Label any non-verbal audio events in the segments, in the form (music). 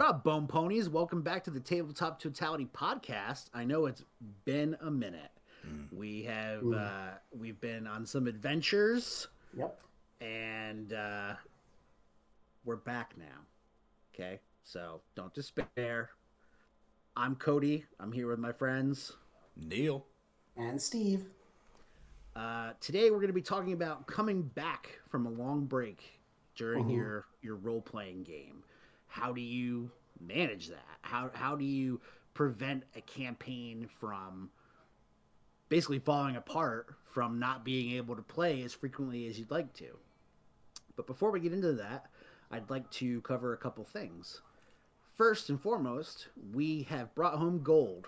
What up, Bone Ponies? Welcome back to the Tabletop Totality podcast. I know it's been a minute. Mm. We have mm. uh, we've been on some adventures. Yep. And uh, we're back now. Okay, so don't despair. I'm Cody. I'm here with my friends Neil and Steve. Uh, today we're going to be talking about coming back from a long break during mm-hmm. your your role playing game. How do you manage that? How how do you prevent a campaign from basically falling apart from not being able to play as frequently as you'd like to? But before we get into that, I'd like to cover a couple things. First and foremost, we have brought home gold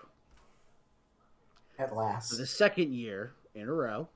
at last for the second year in a row.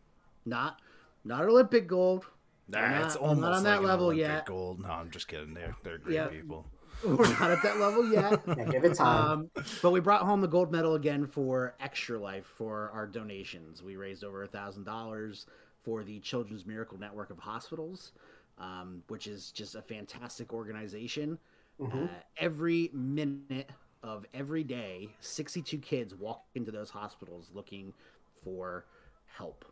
Not not Olympic gold. Nah, not, it's almost not on that level Olympic yet. Gold. No, I'm just kidding. They're they're great yep. people. We're not at that level yet. (laughs) yeah, give it time. Um, but we brought home the gold medal again for Extra Life for our donations. We raised over a thousand dollars for the Children's Miracle Network of Hospitals, um, which is just a fantastic organization. Mm-hmm. Uh, every minute of every day, 62 kids walk into those hospitals looking for help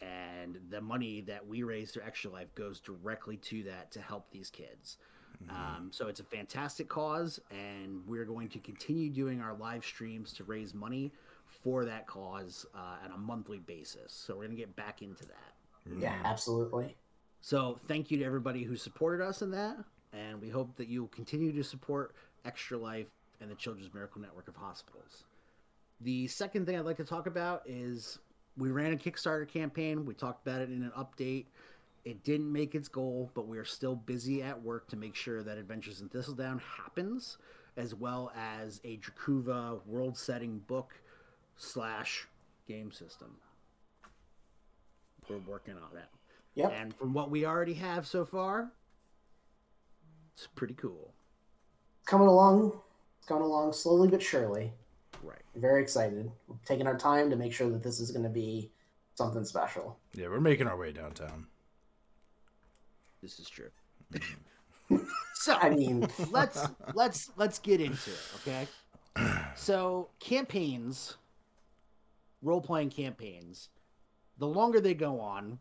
and the money that we raise through Extra Life goes directly to that to help these kids. Mm-hmm. Um, so it's a fantastic cause, and we're going to continue doing our live streams to raise money for that cause uh, on a monthly basis. So we're going to get back into that. Yeah, absolutely. So thank you to everybody who supported us in that, and we hope that you'll continue to support Extra Life and the Children's Miracle Network of Hospitals. The second thing I'd like to talk about is we ran a Kickstarter campaign. We talked about it in an update. It didn't make its goal, but we are still busy at work to make sure that Adventures in Thistledown happens, as well as a Dracuva world setting book slash game system. We're working on that. Yep. And from what we already have so far, it's pretty cool. Coming along, it's going along slowly but surely. Right. Very excited. We're taking our time to make sure that this is going to be something special. Yeah, we're making our way downtown. This is true. (laughs) so I mean, (laughs) let's let's let's get into it, okay? (clears throat) So campaigns, role playing campaigns, the longer they go on,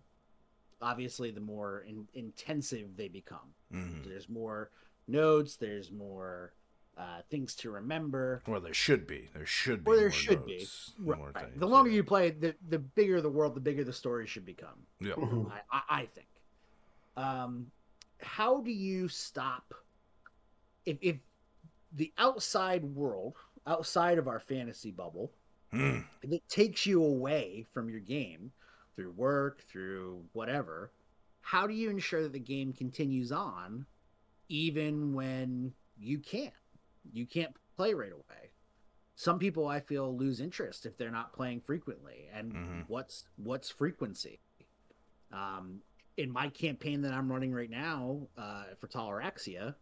obviously, the more in, intensive they become. Mm-hmm. There's more notes. There's more uh, things to remember. Well, there should be. There should be. Or there should notes, be. Right. Things, the longer yeah. you play, the the bigger the world, the bigger the story should become. Yeah. I, I, think. Um, how do you stop if if the outside world, outside of our fantasy bubble, mm. if it takes you away from your game through work, through whatever? How do you ensure that the game continues on, even when you can't? you can't play right away. Some people I feel lose interest if they're not playing frequently. And mm-hmm. what's what's frequency? Um, in my campaign that I'm running right now uh, for Toleraxia,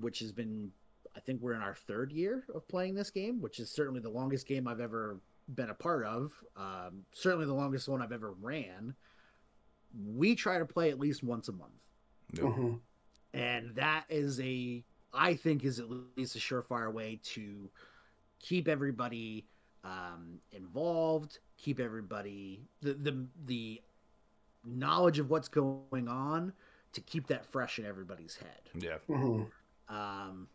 which has been, I think we're in our third year of playing this game, which is certainly the longest game I've ever been a part of. Um, certainly the longest one I've ever ran. We try to play at least once a month. Mm-hmm. And that is a I think is at least a surefire way to keep everybody um, involved, keep everybody the the the knowledge of what's going on to keep that fresh in everybody's head. Yeah. Mm-hmm. Um,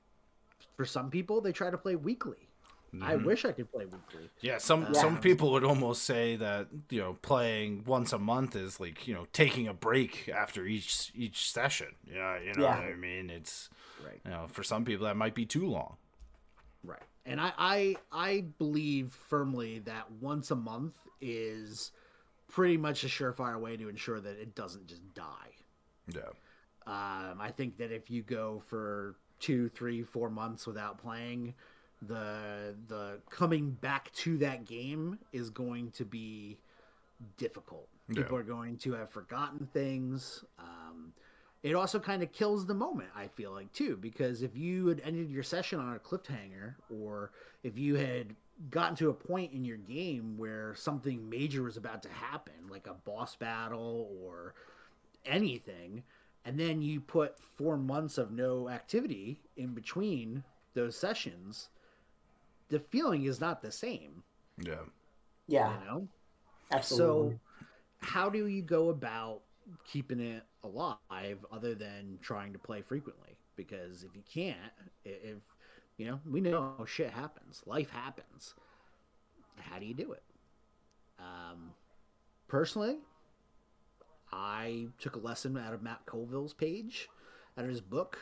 for some people, they try to play weekly. Mm-hmm. I wish I could play weekly. Yeah, some uh, some people would almost say that you know playing once a month is like you know taking a break after each each session. Yeah, you know yeah. what I mean. It's Right. You know, for some people that might be too long. Right. And I I, I believe firmly that once a month is pretty much a surefire way to ensure that it doesn't just die. Yeah. Um, I think that if you go for two, three, four months without playing, the the coming back to that game is going to be difficult. People are going to have forgotten things. Um, it also kind of kills the moment i feel like too because if you had ended your session on a cliffhanger or if you had gotten to a point in your game where something major was about to happen like a boss battle or anything and then you put four months of no activity in between those sessions, the feeling is not the same. Yeah. Yeah. You know? Absolutely. So, how do you go about keeping it alive other than trying to play frequently? Because if you can't, if you know, we know shit happens, life happens. How do you do it? Um, personally, I took a lesson out of Matt Colville's page, out of his book,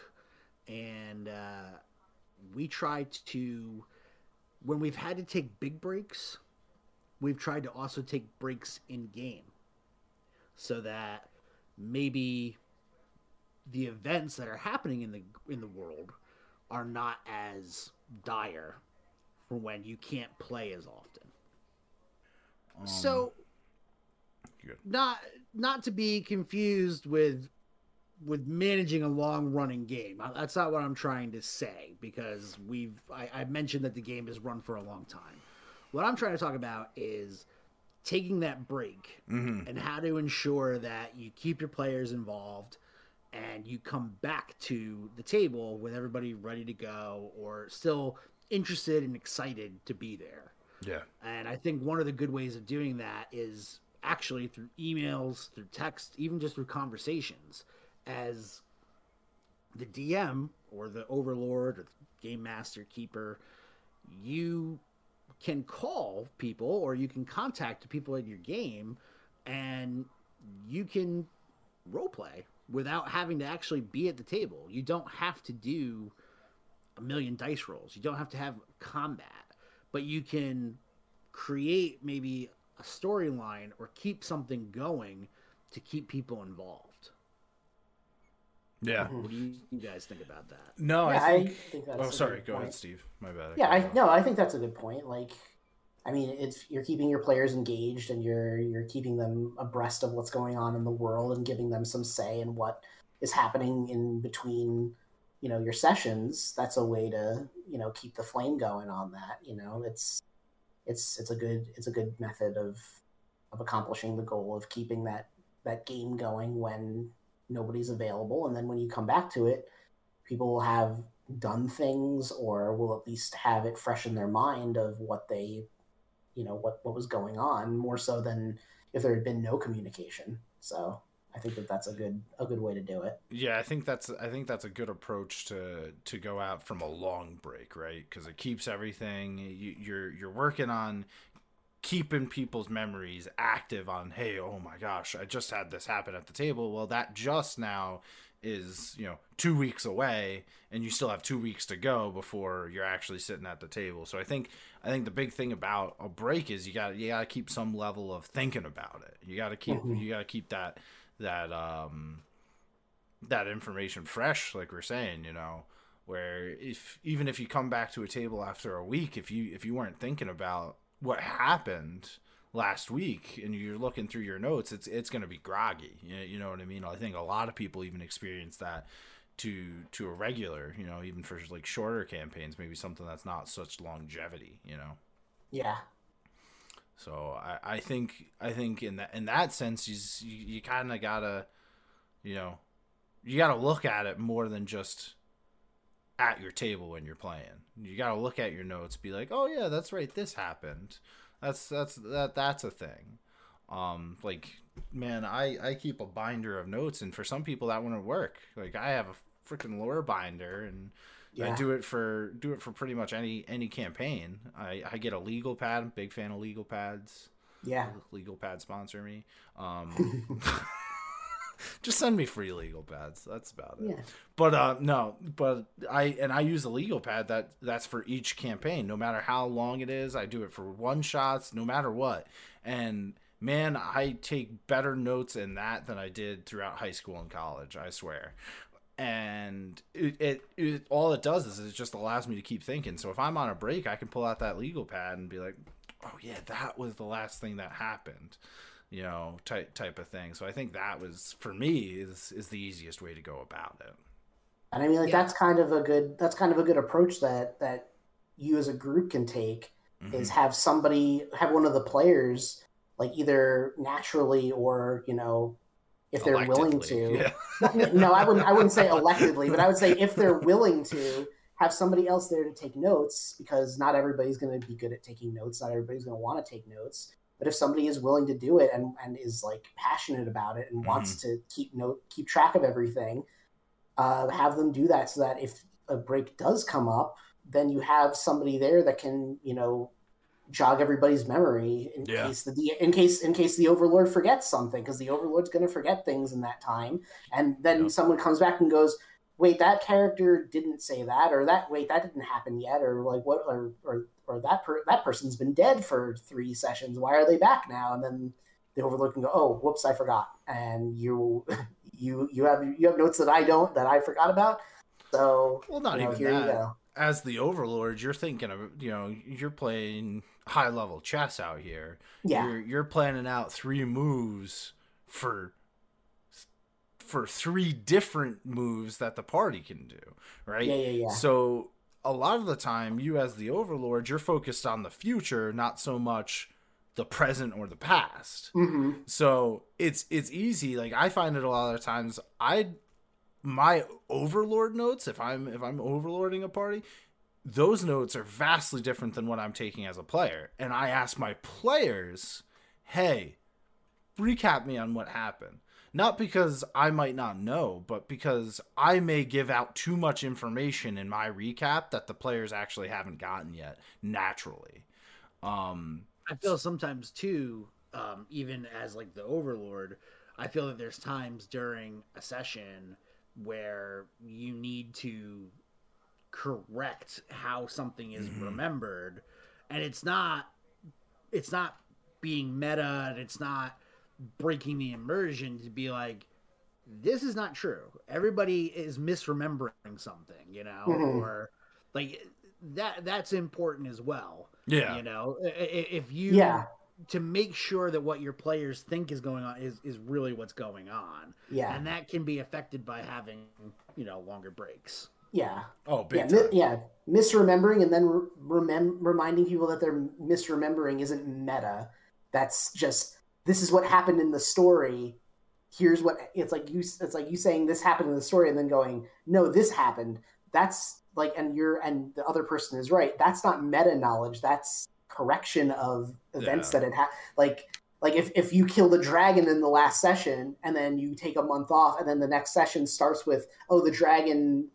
and uh, we tried to, when we've had to take big breaks, we've tried to also take breaks in game so that maybe the events that are happening in the in the world are not as dire for when you can't play as often. Um, so good. not not to be confused with with managing a long running game. That's not what I'm trying to say because we've I, I mentioned that the game has run for a long time. What I'm trying to talk about is taking that break Mhm. and how to ensure that you keep your players involved and you come back to the table with everybody ready to go or still interested and excited to be there. Yeah. And I think one of the good ways of doing that is actually through emails, through text, even just through conversations. As the DM or the overlord or the game master keeper, you can call people or you can contact people in your game and you can roleplay without having to actually be at the table. You don't have to do a million dice rolls. You don't have to have combat, but you can create maybe a storyline or keep something going to keep people involved. Yeah. What do you, you guys think about that? No, Yeah, I I think. think that's oh, a sorry. good Go ahead. Steve. My bad. Yeah, I you no, I think that's a good point. Like, I mean, it's you're keeping your players engaged and you're you're keeping them abreast of what's going on in the world and giving them some say in what is happening in between, you know, your sessions. That's a way to you know keep the flame going on that. You know, it's it's it's a good it's a good method of of accomplishing the goal of keeping that that game going when nobody's available, and then when you come back to it, people will have done things or will at least have it fresh in their mind of what they you know what what was going on more so than if there had been no communication. So i think that that's a good a good way to do it. Yeah, I think that's I think that's a good approach to to go out from a long break, right? Because it keeps everything you, you're you're working on keeping people's memories active on hey oh my gosh i just had this happen at the table. Well that just now is you know two weeks away and you still have two weeks to go before you're actually sitting at the table so i think i think the big thing about a break is you got you got to keep some level of thinking about it you got to keep Mhm. you got to keep that that um that information fresh like we're saying you know where if even if you come back to a table after a week if you if you weren't thinking about what happened last week and you're looking through your notes it's it's going to be groggy you know, you know what i mean i think a lot of people even experience that to to a regular you know even for like shorter campaigns maybe something that's not such longevity you know yeah so I, I think I think in that in that sense you you, you kind of gotta you know you gotta look at it more than just at your table when you're playing. You gotta look at your notes, be like, oh yeah, that's right, this happened. That's that's that that's a thing. Um, like man, I I keep a binder of notes, and for some people that wouldn't work. Like I have a freaking lore binder, and I yeah do it for do it for pretty much any any campaign. I I get a legal pad. Big fan of legal pads. yeah Legal pad sponsor me. Um, (laughs) (laughs) just send me free legal pads. That's about it. yeah But uh, no, but I and I use a legal pad that that's for each campaign. No matter how long it is, I do it for one shots. No matter what, and man, I take better notes in that than I did throughout high school and college. I swear. And it, it, it all it does is it just allows me to keep thinking. So if I'm on a break, I can pull out that legal pad and be like, "Oh yeah, that was the last thing that happened." You know, type type of thing. So I think that was for me is is the easiest way to go about it. and i mean like Yeah. that's kind of a good that's kind of a good approach that that you as a group can take Mhm. is have somebody have one of the players like either naturally or you know if they're willing to yeah. (laughs) no, I wouldn't. I wouldn't say (laughs) electively, but I would say if they're willing to have somebody else there to take notes because not everybody's going to be good at taking notes. Not everybody's going to want to take notes. But if somebody is willing to do it and, and is like passionate about it and mm-hmm. wants to keep note keep track of everything, uh, have them do that so that if a break does come up, then you have somebody there that can you know jog everybody's memory in yeah. case the in case in case the overlord forgets something because the overlord's going to forget things in that time and then yep. someone comes back and goes wait that character didn't say that or that wait that didn't happen yet or like what or or, or that per, that person's been dead for three sessions why are they back now and then the overlord can go oh whoops i forgot and you (laughs) you you have you have notes that i don't that i forgot about so well not you know, even that as the overlord you're thinking of you know you're playing high level chess out here. Yeah. You're, you're planning out three moves for for three different moves that the party can do, right? Yeah, yeah, yeah. So a lot of the time, you as the overlord, you're focused on the future, not so much the present or the past. Mm-hmm. So it's it's easy. Like I find it a lot of times. I my overlord notes if I'm if I'm overlording a party, those notes are vastly different than what I'm taking as a player. And I ask my players, hey, recap me on what happened. Not because I might not know, but because I may give out too much information in my recap that the players actually haven't gotten yet naturally. Um, I feel sometimes too, um, even as like the overlord, I feel that there's times during a session where you need to correct how something is mm-hmm. remembered and it's not it's not being meta and it's not breaking the immersion to be like this is not true everybody is misremembering something you know mm-hmm. or like that that's important as well yeah you know if you yeah to make sure that what your players think is going on is is really what's going on yeah and that can be affected by having you know longer breaks yeah. Oh, yeah, mi- yeah. Misremembering and then remem- reminding people that they're misremembering isn't meta. That's just this is what happened in the story. Here's what it's like. You it's like you saying this happened in the story and then going, no, this happened. That's like, and you're and the other person is right. That's not meta knowledge. That's correction of events yeah. that it had. Like like if, if you kill the dragon in the last session and then you take a month off and then the next session starts with oh the dragon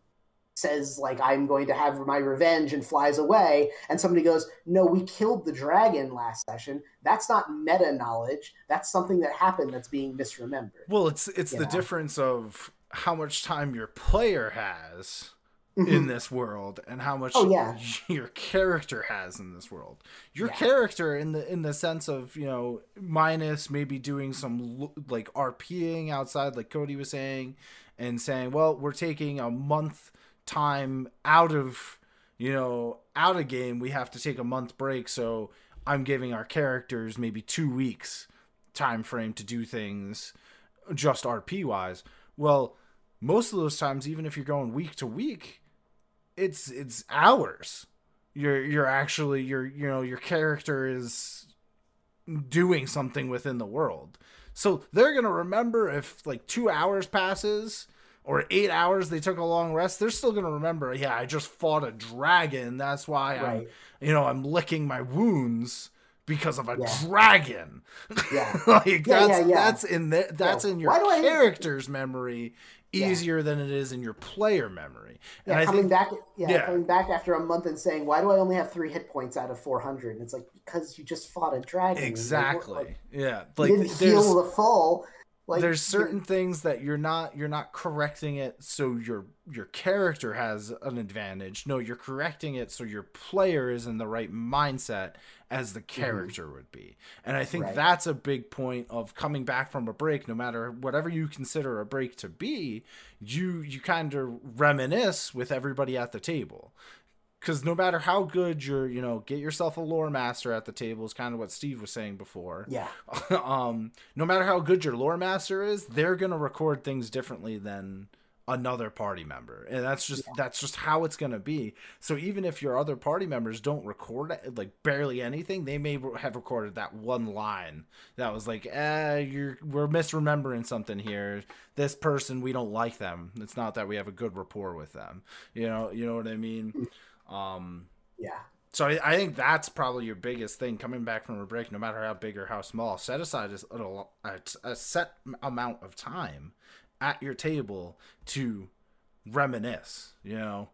says like i'm going to have my revenge and flies away and somebody goes no we killed the dragon last session that's not meta knowledge that's something that happened that's being misremembered well it's it's the know? difference of how much time your player has mm-hmm. in this world and how much oh, yeah. (laughs) your character has in this world your yeah. character in the in the sense of you know minus maybe doing some like rping outside like cody was saying and saying well we're taking a month time out of you know out of game we have to take a month break. So i'm giving our characters maybe two weeks time frame to do things just rp wise well most of those times even if you're going week to week it's it's hours. You're you're actually you're you know your character is doing something within the world. So they're gonna remember if like two hours passes or eight hours they took a long rest, they're still gonna remember. Yeah, I just fought a dragon. That's why right. I'm, you know, I'm licking my wounds because of a yeah. dragon. Yeah, (laughs) like yeah, that's yeah, that's in the, that's in your character's memory easier than it is in your player memory. And yeah, coming think, back, yeah, coming back after a month and saying, "Why do I only have three hit points out of 400?" And it's like because you just fought a dragon. Exactly. Like, yeah. Like you didn't heal the full. Like there's certain things that you're not you're not correcting it so your your character has an advantage. No, you're correcting it so your player is in the right mindset as the mm-hmm. character mm-hmm. would be. And I think right. that's a big point of coming back from a break no matter whatever you consider a break to be, you you kind of reminisce with everybody at the table because no matter how good you're, you know, get yourself a lore master at the table is kind of what Steve was saying before. Yeah. (laughs) um, no matter how good your lore master is, they're gonna record things differently than another party member. And that's just yeah. that's just how it's going to be. So even if your other party members don't record like barely anything they may have recorded that one line that was like eh you're we're misremembering something here. This person we don't like them. It's not that we have a good rapport with them. You know you know what i mean um yeah. so I, I think that's probably your biggest thing coming back from a break no matter how big or how small. Set aside a, a, a set amount of time at your table to reminisce you know?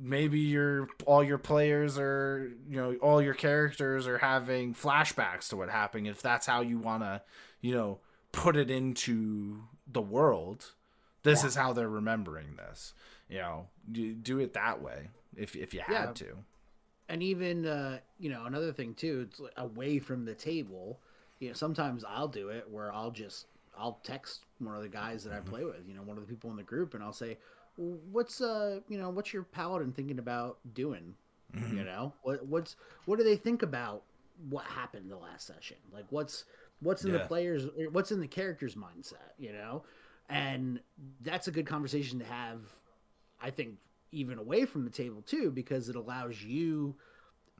Maybe your all your players are you know all your characters are having flashbacks to what happened if that's how you want to you know put it into the world this yeah. is how they're remembering this you know? Do, do it that way if if you had yeah. to and even uh you know another thing too it's away from the table you know sometimes i'll do it where i'll just I'll text one of the guys that I mm-hmm. play with, you know, one of the people in the group, and I'll say, "What's uh, you know, what's your paladin thinking about doing? Mm-hmm. You know, what what's what do they think about what happened the last session? Like, what's what's in yeah. the players, what's in the character's mindset? You know, and that's a good conversation to have. I think even away from the table too, because it allows you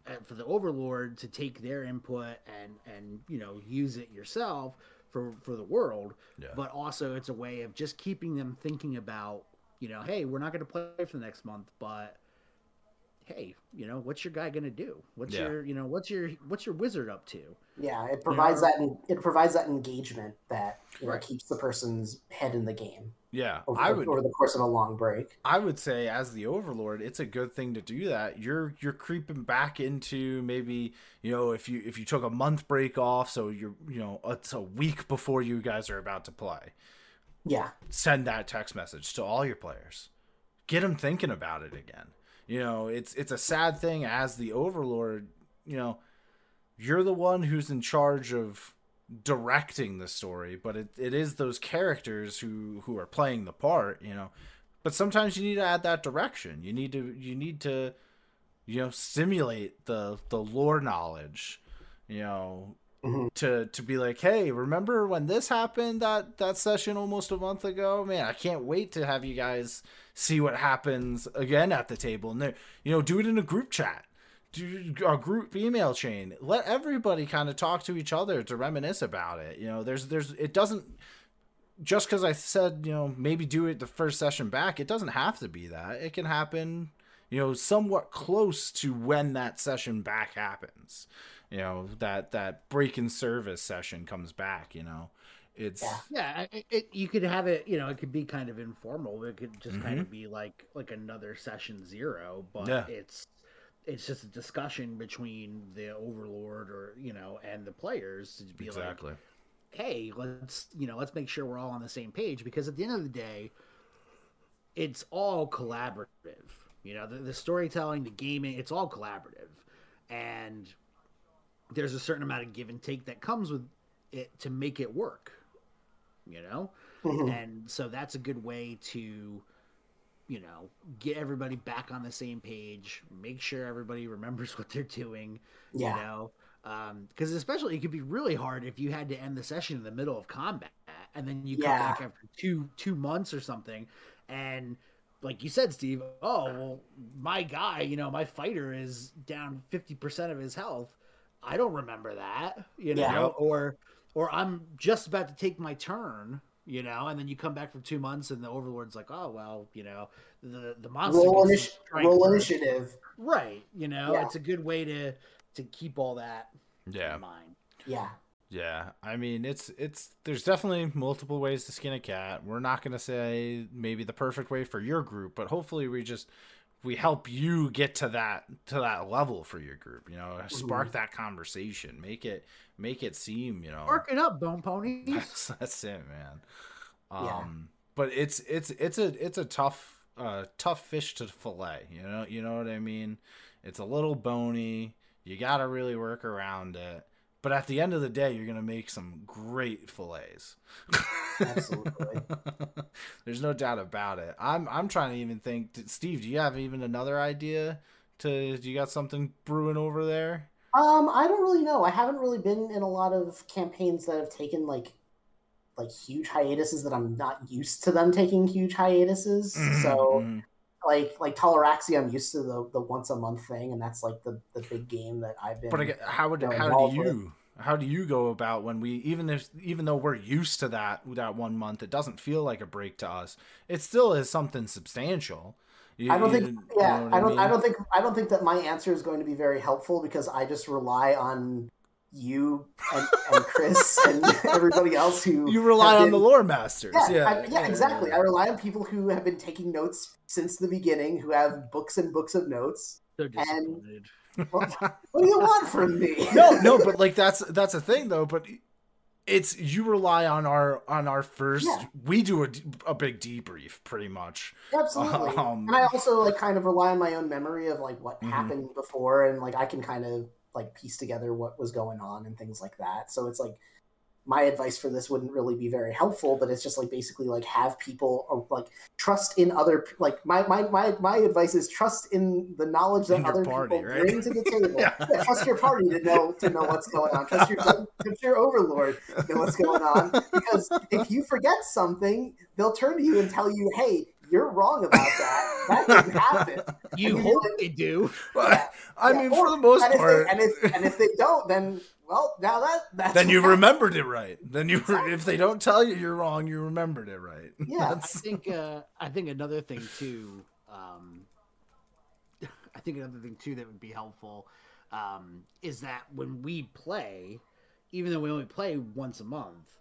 uh, for the overlord to take their input and and you know use it yourself for for the world yeah. but also it's a way of just keeping them thinking about you know hey we're not going to play for the next month but hey you know what's your guy going to do what's yeah. your you know what's your what's your wizard up to yeah it provides you know? that it provides that engagement that you right. know keeps the person's head in the game yeah, over, I would over the course of a long break. I would say, as the overlord, it's a good thing to do that. You're you're creeping back into maybe you know if you if you took a month break off, so you're you know it's a week before you guys are about to play. Yeah, send that text message to all your players. Get them thinking about it again. You know, it's it's a sad thing as the overlord. You know, you're the one who's in charge of directing the story, but it, it is those characters who who are playing the part, you know. But sometimes you need to add that direction. You need to you need to you know stimulate the the lore knowledge, you know, mm-hmm. to to be like, "Hey, remember when this happened that that session almost a month ago? Man, I can't wait to have you guys see what happens again at the table." And you know, do it in a group chat do a group email chain. Let everybody kind of talk to each other to reminisce about it. You know, there's there's it doesn't just because I said you know maybe do it the first session back. It doesn't have to be that. It can happen. You know, somewhat close to when that session back happens. You know that that break in service session comes back. You know, it's yeah, yeah it, it, you could have it you know it could be kind of informal it could just mm-hmm. kind of be like like another session zero but yeah. it's it's just a discussion between the overlord or you know and the players to be exactly. like hey let's you know let's make sure we're all on the same page because at the end of the day it's all collaborative you know the, the storytelling the gaming it's all collaborative and there's a certain amount of give and take that comes with it to make it work you know mm-hmm. and so that's a good way to you know, get everybody back on the same page, make sure everybody remembers (laughs) what they're doing. Yeah. You know, because um, especially it could be really hard if you had to end the session in the middle of combat and then you come yeah. back after two two months or something, and like you said, Steve, oh well, my guy, you know, my fighter is down fifty percent of his health. I don't remember that, you know, yeah. or or I'm just about to take my turn you know, and then you come back for two months, and the Overlord's like, oh well, you know, the the monster roll, initi- roll initiative, right? You know, yeah. it's a good way to to keep all that yeah. in mind. Yeah. Yeah, I mean it's it's there's definitely multiple ways to skin a cat. We're not going to say maybe the perfect way for your group, but hopefully we just we help you get to that to that level for your group, you know, spark mm-hmm. that conversation, make it make it seem, you know, spark it up, bone ponies. (laughs) That's, that's it, man. Um, yeah. but it's it's it's a it's a tough uh tough fish to fillet. You know you know what I mean. It's a little bony. You got to really work around it. But at the end of the day, you're gonna make some great fillets. Absolutely. (laughs) There's no doubt about it. I'm I'm trying to even think. Steve, do you have even another idea? To do you got something brewing over there? Um, I don't really know. I haven't really been in a lot of campaigns that have taken like like huge hiatuses that I'm not used to them taking huge hiatuses. Mhm, So mhm. like like Toleraxi, I'm used to the the once a month thing, and that's like the the big game that I've been. But again, how would how do with. you how do you go about when we even if even though we're used to that that one month, it doesn't feel like a break to us. It still is something substantial. You- I don't think. you Yeah, know I don't. I mean? don't think. I don't think that my answer is going to be very helpful because I just rely on you and, and Chris (laughs) and everybody else who You rely have on the lore masters. Yeah, Yeah, I, yeah, exactly. I rely on people who have been taking notes since the beginning, who have books and books of notes. So And- disappointed. Well, what do you want from me? (laughs) no, no, but like that's that's a thing though. But it's you rely on our on our first. Yeah. We do a, a big debrief pretty much. Absolutely. (laughs) Um, and I also like kind of rely on my own memory of like what Mhm. happened before, and like I can kind of like piece together what was going on and things like that. So it's like my advice for this wouldn't really be very helpful, but it's just like basically like have people or like trust in other like my my my, my advice is trust in the knowledge that other party, people right? bring to the table. Yeah. (laughs) Yeah, trust your party to know to know what's going on. Trust your trust your overlord to know what's going on. Because if you forget something, they'll turn to you and tell you, "Hey, you're wrong about that. That didn't happen." You And hope you're they do. But (laughs) I Yeah, mean, or- for the most and if, part, they, and if and if they don't, then well, now that that's then you what remembered it right. Then you, Exactly. if they don't tell you you're wrong, you remembered it right. (laughs) Yeah. I think uh, I think another thing too. Um, (laughs) I think another thing too that would be helpful um, is that when we play, even though we only play once a month,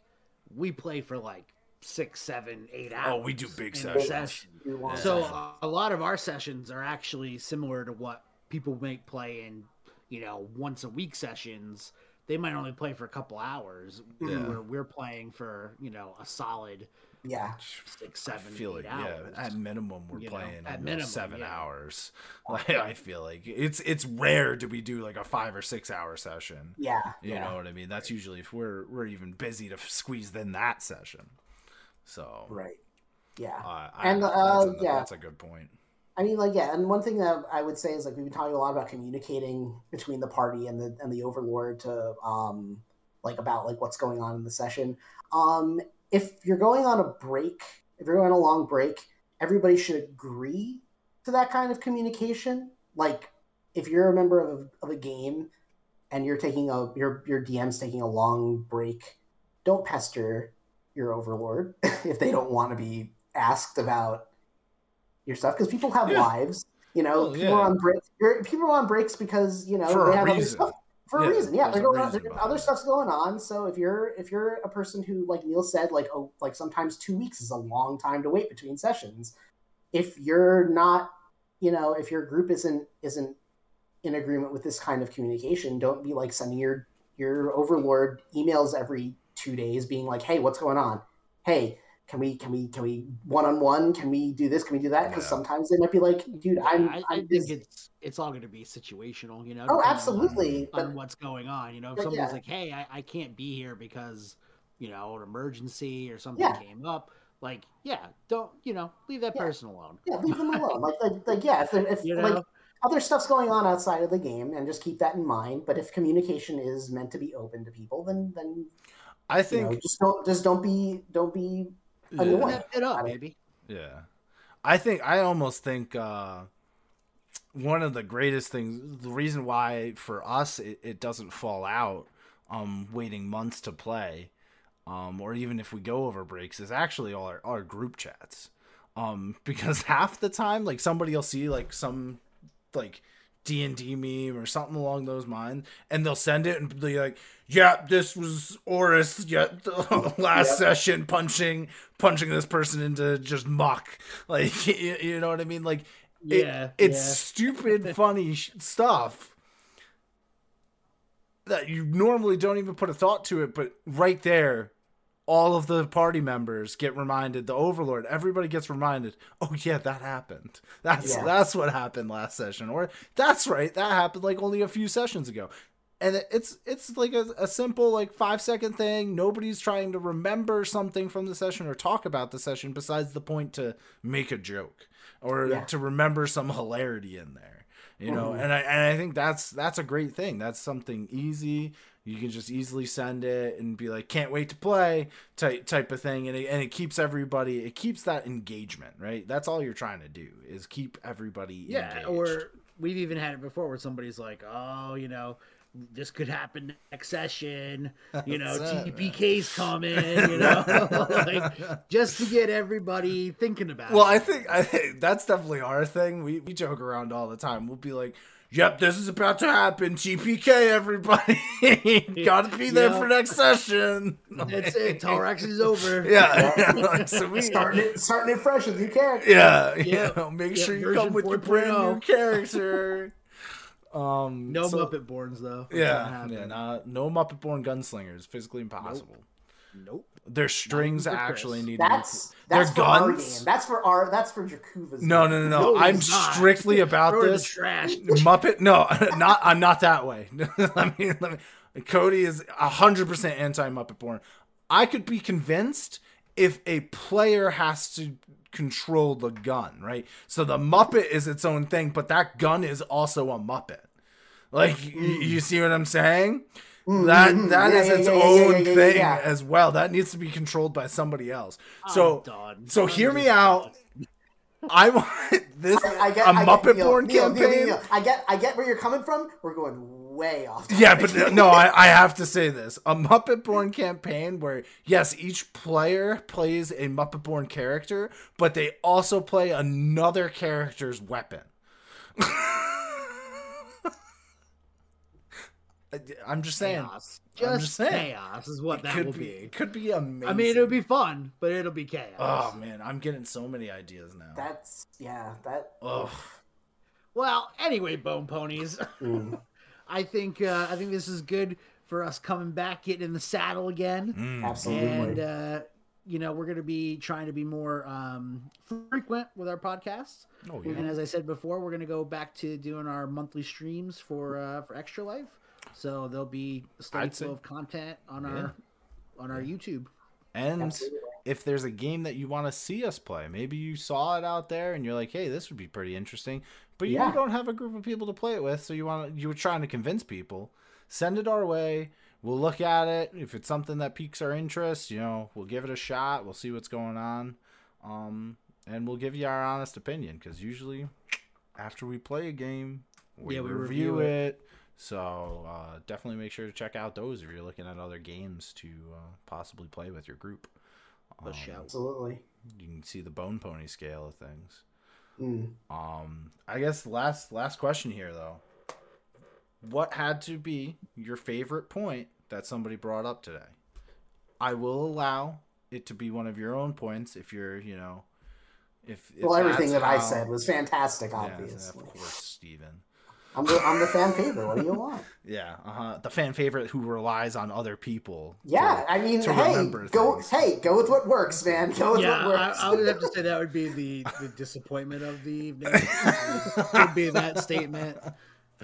we play for like six, seven, eight hours. oh, we do big sessions. session. you want. So uh, a lot of our sessions are actually similar to what people make play in, you know, once a week sessions. They might only play for a couple hours. Yeah. Where we're playing for you know a solid yeah, six, seven I seven, feel like eight yeah, at minimum we're You know, playing at almost minimum, seven yeah. hours. (laughs) Like, I feel like it's it's rare do we do like a five or six hour session. yeah, You yeah. know what I mean? That's usually if we're we're even busy to squeeze in that session. So right. Yeah. uh, And, I, uh, that's, a, yeah. that's a good point. I mean, like, yeah, and one thing that I would say is like we've been talking a lot about communicating between the party and the and the overlord to um like about like what's going on in the session. Um, if you're going on a break, if you're going on a long break, everybody should agree to that kind of communication. Like, if you're a member of a, of a game and you're taking a your your DM's taking a long break, don't pester your overlord (laughs) if they don't want to be asked about your stuff because people have Yeah. lives. You know, Oh, people yeah. are on break. you're- er, People are on breaks because you know For they have other reason. stuff for Yeah, a reason. Yeah, they're going on, other stuff's going on. So if you're if you're a person who, like Neil said, like oh, like sometimes two weeks is a long time to wait between sessions. If you're not, you know, if your group isn't isn't in agreement with this kind of communication, don't be like sending your your overlord emails every two days, being like, "Hey, what's going on? Hey, can we can we can we one on one? Can we do this? Can we do that?" Because Yeah. sometimes they might be like, "Dude, I'm I, I I'm think busy." it's it's all going to be situational, you know. Oh, depending on- absolutely. On, what's going on, you know, if But somebody's yeah. like, "Hey, I, I can't be here because, you know, an emergency or something Yeah. came up," like, yeah, don't you know, leave that Yeah. person alone. yeah, leave them alone. Like, like, like yeah, if, if You know, like other stuff's going on outside of the game, and just keep that in mind. But if communication is meant to be open to people, then then I you think know, just don't just don't be don't be yeah. annoying. Step it up, Got baby. Yeah. I think I almost think uh one of the greatest things the reason why for us it, it doesn't fall out um waiting months to play um or even if we go over breaks is actually all our, our group chats. Um (laughs) because half the time like somebody will see like some like D and D meme or something along those lines, and they'll send it and be like, "Yeah, this was Oris. Yeah, (laughs) the last Yep. session punching punching this person into just muck. (laughs) Like, you, you know what I mean? Like, it- Yeah, it's yeah. stupid, (laughs) funny sh- stuff that you normally don't even put a thought to it, but right there, all of the party members get reminded. The Overlord, everybody gets reminded. Oh yeah, that happened. That's Yeah. that's what happened last session, or that's right, that happened like only a few sessions ago. And it's it's like a, a simple like five second thing. Nobody's trying to remember something from the session or talk about the session besides the point to make a joke or Yeah. to remember some hilarity in there. You know, Mhm. and I and I think that's that's a great thing. That's something easy. You can just easily send it and be like, "Can't wait to play," type type of thing, and it, and it keeps everybody. It keeps that engagement, right? That's all you're trying to do is keep everybody. Yeah, engaged. or we've even had it before where somebody's like, "Oh, you know, this could happen next session." You (laughs) know, it, TPK's coming. (laughs) You know, (laughs) like just to get everybody thinking about. Well, it. I think I think that's definitely our thing. We we joke around all the time. We'll be like, "Yep, this is about to happen. TPK, everybody, (laughs) gotta be there Yeah. for next session." that's it. Torex is over. (laughs) Yeah, like, (laughs) so we starting it starting it fresh with new character. yeah, Yeah. you know, make Yeah, sure you version come with your brand 4.0. new character. Um, No so- Muppet Borns though. Yeah, yeah, not, no Muppet born gunslingers, physically impossible. Nope. Their strings actually need That's to be. that's Their for our guns. game. That's for our that's for Jakuva's. No, no, no, no. No, I'm strictly (laughs) about Throw this. trash. (laughs) Muppet? No, (laughs) not. I'm not that way. let me. Let me. Cody is hundred percent anti Muppet Born. I could be convinced if a player has to control the gun, right? So the Muppet is its own thing, but that gun is also a Muppet. Like y- mm. you see what I'm saying? That mm, that yeah, is yeah, its yeah, yeah, own yeah, yeah, thing yeah. as well. That needs to be controlled by somebody else. So I'm done. so I'm hear me just out. I want (laughs) this I, I get, a I Muppet Neil, Born Neil, Neil, campaign. Neil, Neil. I get I get where you're coming from. We're going way off. Yeah, but no, I, I (laughs) have to say this: a Muppet Born campaign where yes, each player plays a Muppet Born character, but they also play another character's weapon. (laughs) I- I'm just saying, chaos. I'm Just, just saying. chaos is what it that could will be, be. it could be amazing. I mean, it'll be fun, but it'll be chaos. Oh man, I'm getting so many ideas now. That's yeah. That. Ugh. Well, anyway, bone ponies. Mm, (laughs) I think uh, I think this is good for us coming back, getting in the saddle again, Mm. absolutely. and uh, you know we're going to be trying to be more um, frequent with our podcasts. Oh yeah. And as I said before, we're going to go back to doing our monthly streams for uh, for Extra Life. So there'll be a steady flow of content on Yeah. our on our YouTube. And Absolutely. if there's a game that you want to see us play, maybe you saw it out there and you're like, "Hey, this would be pretty interesting," but you Yeah. don't have a group of people to play it with, so you want to, you were trying to convince people. Send it our way. We'll look at it. If it's something that piques our interest, you know, we'll give it a shot. We'll see what's going on, um, and we'll give you our honest opinion. Because usually, after we play a game, we, Yeah, we review, review it. So uh, definitely make sure to check out those if you're looking at other games to uh, possibly play with your group. Um. Absolutely. You can see the bone pony scale of things. Mm. Um, I guess last last question here though. What had to be your favorite point that somebody brought up today? I will allow it to be one of your own points if you're, you know, if, if Well, everything that's that I said was fantastic. Yeah, Obviously, of course, Steven. I'm the I'm the fan favorite. What do you want? (laughs) Yeah, uh-huh. the fan favorite who relies on other people. to- Yeah, I mean, to hey, go things. hey, go with what works, man. Go with Yeah, what I, works. I would have to (laughs) say that would be the, the disappointment of the evening. would be that statement.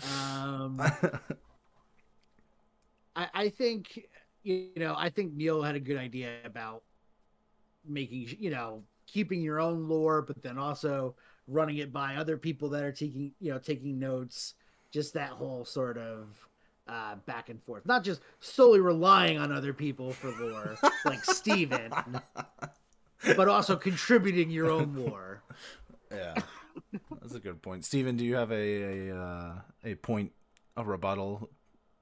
Um, (laughs) I, I think you know I think Neil had a good idea about making you know keeping your own lore, but then also running it by other people that are taking you know taking notes. Just that whole sort of uh, back and forth, not just solely relying on other people for lore, (laughs) like Steven, but also contributing your own lore. Yeah, that's a good point. Steven, do you have a a, uh, a point, a rebuttal,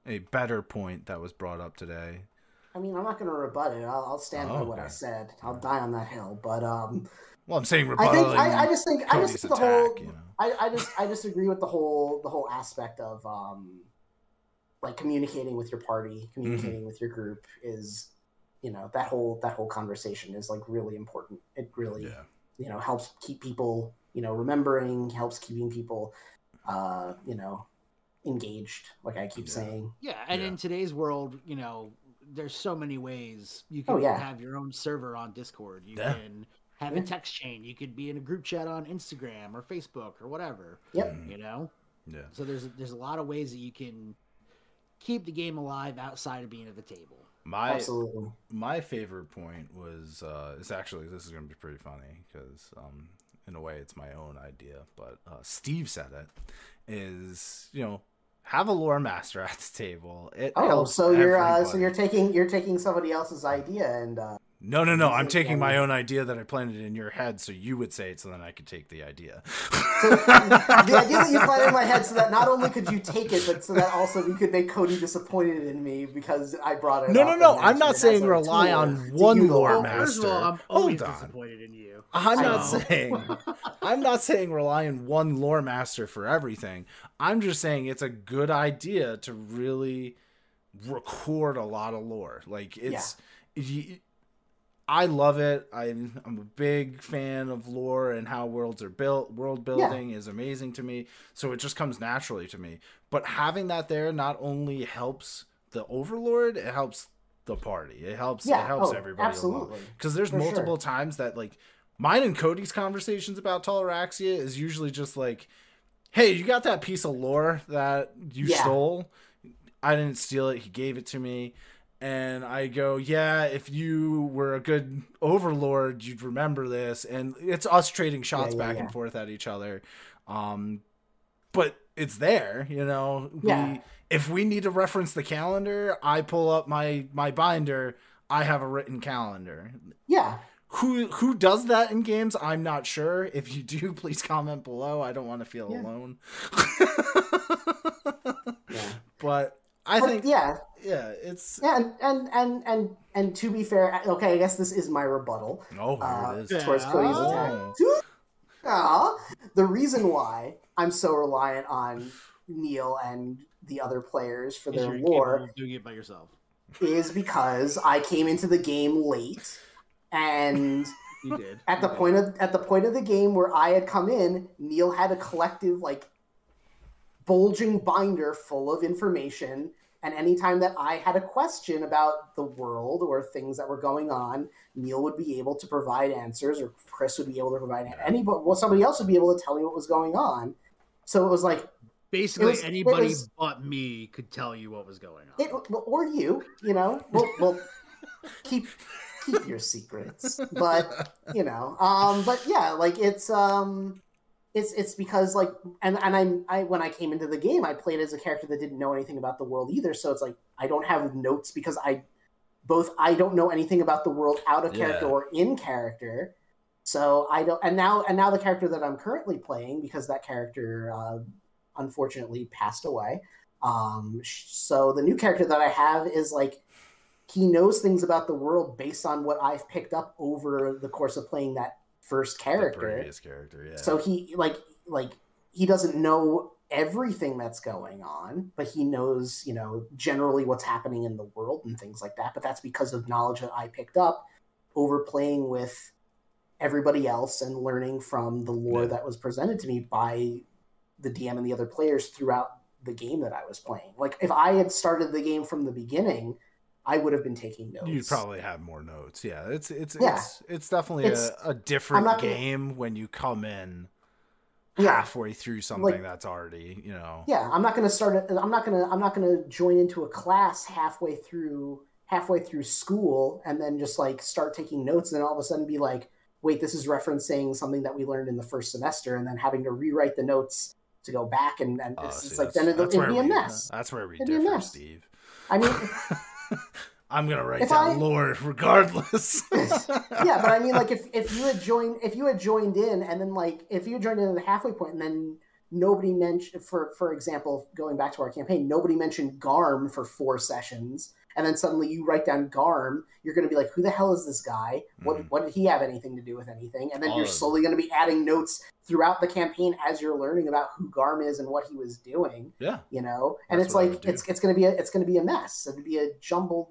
a better point that was brought up today? I mean, I'm not going to rebut it. I'll, I'll stand by Oh, what I said. I'll die on that hill. But um, Well, I'm saying I think I, I just think I just Cody's think the whole you know. I, I just I just agree with the whole the whole aspect of um like communicating with your party, communicating with your group is you know that whole that whole conversation is like really important. It really Yeah, you know helps keep people you know remembering, helps keeping people uh you know engaged. Like I keep Yeah. saying. Yeah, and Yeah. in today's world, you know, there's so many ways you can Oh, yeah. have your own server on Discord. You Yeah. can have Yeah. a text chain. You could be in a group chat on Instagram or Facebook or whatever. Yep. Mm, You know, yeah. so there's there's a lot of ways that you can keep the game alive outside of being at the table. My Absolutely. my favorite point was uh it's actually this is gonna be pretty funny because um in a way it's my own idea but uh steve said it is you know have a lore master at the table. It Oh, helps so you're uh, so you're taking you're taking somebody else's idea and uh, No, no, no. I'm taking my own idea that I planted in your head, so you would say it, so then I could take the idea. the idea that you planted in my head so that not only could you take it, but so that also you could make Cody disappointed in me because I brought it. No, up no, no. I'm not saying rely on one lore Well, master. first of all, I'm Hold always on. disappointed in you. I'm I not saying (laughs) I'm not saying rely on one lore master for everything. I'm just saying it's a good idea to really record a lot of lore. Like it's y- I love it. I'm I'm a big fan of lore and how worlds are built. World building is amazing to me. So it just comes naturally to me. But having that there not only helps the overlord, it helps the party. It helps Yeah, it helps oh, everybody absolutely. because there's For sure. multiple times that like mine and Cody's conversations about Toleraxia is usually just like, "Hey, you got that piece of lore that you Yeah. stole? I didn't steal it. He gave it to me." And I go, "Yeah, if you were a good overlord, you'd remember this." And it's us trading shots yeah, back yeah. and forth at each other. Um, but it's there, you know. Yeah. We, if we need to reference the calendar, I pull up my my binder. I have a written calendar Yeah, who who does that in games i'm not sure if you do (laughs) please comment below i don't want to feel alone (laughs) yeah. but i But think yeah, yeah it's yeah, and, and and and and to be fair, okay, I guess this is my rebuttal. oh here uh, it is yeah. towards Cody's Oh. attack. Aw. the reason why I'm so reliant on Neil and the other players for their you're lore doing it by yourself. is because I came into the game late, and (laughs) You did. at the You did. point of at the point of the game where I had come in, Neil had a collective like bulging binder full of information. And anytime that I had a question about the world or things that were going on, Neil would be able to provide answers, or Chris would be able to provide anybody. Well, somebody else would be able to tell me what was going on. So it was like Basically, was- anybody was- but me could tell you what was going on. it, or you, you know. Well, well keep keep your secrets, but you know um but yeah like it's um it's it's because like and and i'm i when i came into the game i played as a character that didn't know anything about the world either so it's like i don't have notes because i both i don't know anything about the world out of character Yeah. or in character so i don't and now and now the character that i'm currently playing because that character uh unfortunately passed away um so the new character that i have is like he knows things about the world based on what I've picked up over the course of playing that first the character. previous character yeah So he like like he doesn't know everything that's going on, but he knows, you know, generally what's happening in the world and things like that. But that's because of knowledge that I picked up over playing with everybody else and learning from the lore Yeah. that was presented to me by the DM and the other players throughout the game that I was playing. Like if I had started the game from the beginning, I would have been taking notes. you'd probably have more notes yeah it's it's Yeah. it's it's definitely It's- a, a different not gonna- game when you come in Yeah. halfway through something Like- that's already you know yeah i'm not going to start it i'm not going to i'm not to join into a class halfway through halfway through school and then just like start taking notes and then all of a sudden be like wait this is referencing something that we learned in the first semester and then having to rewrite the notes to go back and, and Oh, it's, see, it's like then it'll, it'd be a mess that's where we It'd a differ mess. steve i mean (laughs) (laughs) i'm gonna write If down I- lore regardless. (laughs) Yeah but i mean like if, if you had joined if you had joined in and then like if you joined in at the halfway point and then nobody mentioned for for example going back to our campaign nobody mentioned garm for four sessions and then suddenly you write down garm you're going to be like who the hell is this guy what Mhm. what did he have anything to do with anything and then All you're slowly going to be adding notes throughout the campaign as you're learning about who garm is and what he was doing yeah you know and That's it's like it's it's going to be a it's going to be a mess it'd be a jumbled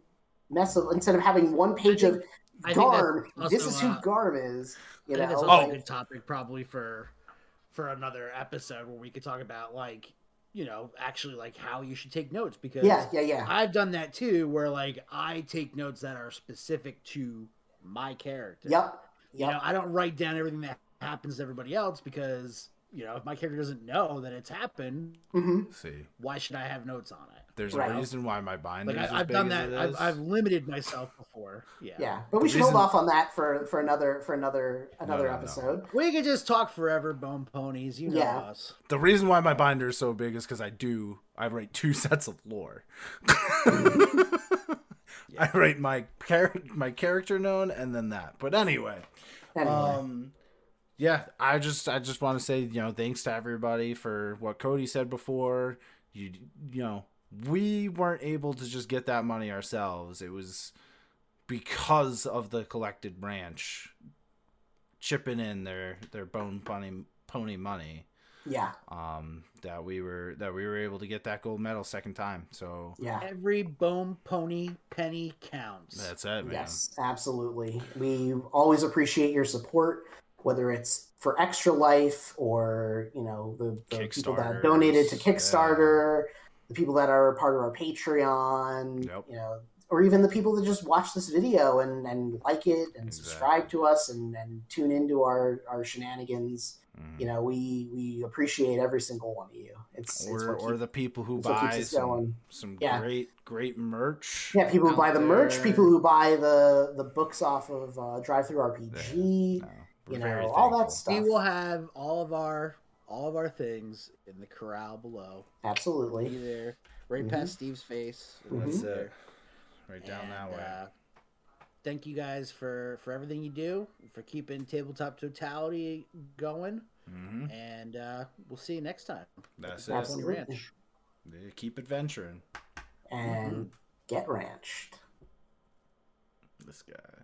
mess of instead of having one page of I think that's Garm. This is who uh, Garm is. You I think that's know, also Oh. a good topic probably for for another episode where we could talk about like you know actually like how you should take notes because yeah, yeah, yeah. I've done that too where like I take notes that are specific to my character. Yep, You know, I don't write down everything that happens to everybody else because you know if my character doesn't know that it's happened, hmm see why should I have notes on it? There's Right. a reason why my binder Like is I, as I've big done as that. I've. I've limited myself before. Yeah. Yeah, but we The should hold off on that for for another for another another no, no. episode. We could just talk forever, bone ponies. You know Yeah. us. The reason why my binder is so big is because I do I write two (laughs) sets of lore. (laughs) I write my char- my character known and then that. But anyway, Anyway, um, yeah, I just I just want to say you know thanks to everybody for what Cody said before. You you know we weren't able to just get that money ourselves. It was because of the collected branch chipping in their their bone pony pony money yeah, um that we were that we were able to get that gold medal second time so yeah. Every bone pony penny counts. that's it man Yes, absolutely. We always appreciate your support, whether it's for Extra Life or you know the, the people that donated to yeah. Kickstarter, the people that are part of our Patreon, Yep. you know, or even the people that just watch this video and, and like it and subscribe to us and, and tune into our, our shenanigans. Mhm. You know, we we appreciate every single one of you. It's, it's or or the people who it's what keeps buy some, some Yeah. great great merch yeah, people who buy the merch, people who buy the the books off of uh, DriveThruRPG. No, you know, all that stuff. We will have all of our all of our things in the corral below. Be Absolutely. there, right Mhm. past Steve's face. that's Mhm. it right down that way uh, thank you guys for for everything you do, for keeping tabletop totality going, hmm and uh, we'll see you next time. that's it Absolutely. Ranch. Yeah, keep adventuring And get ranched. this guy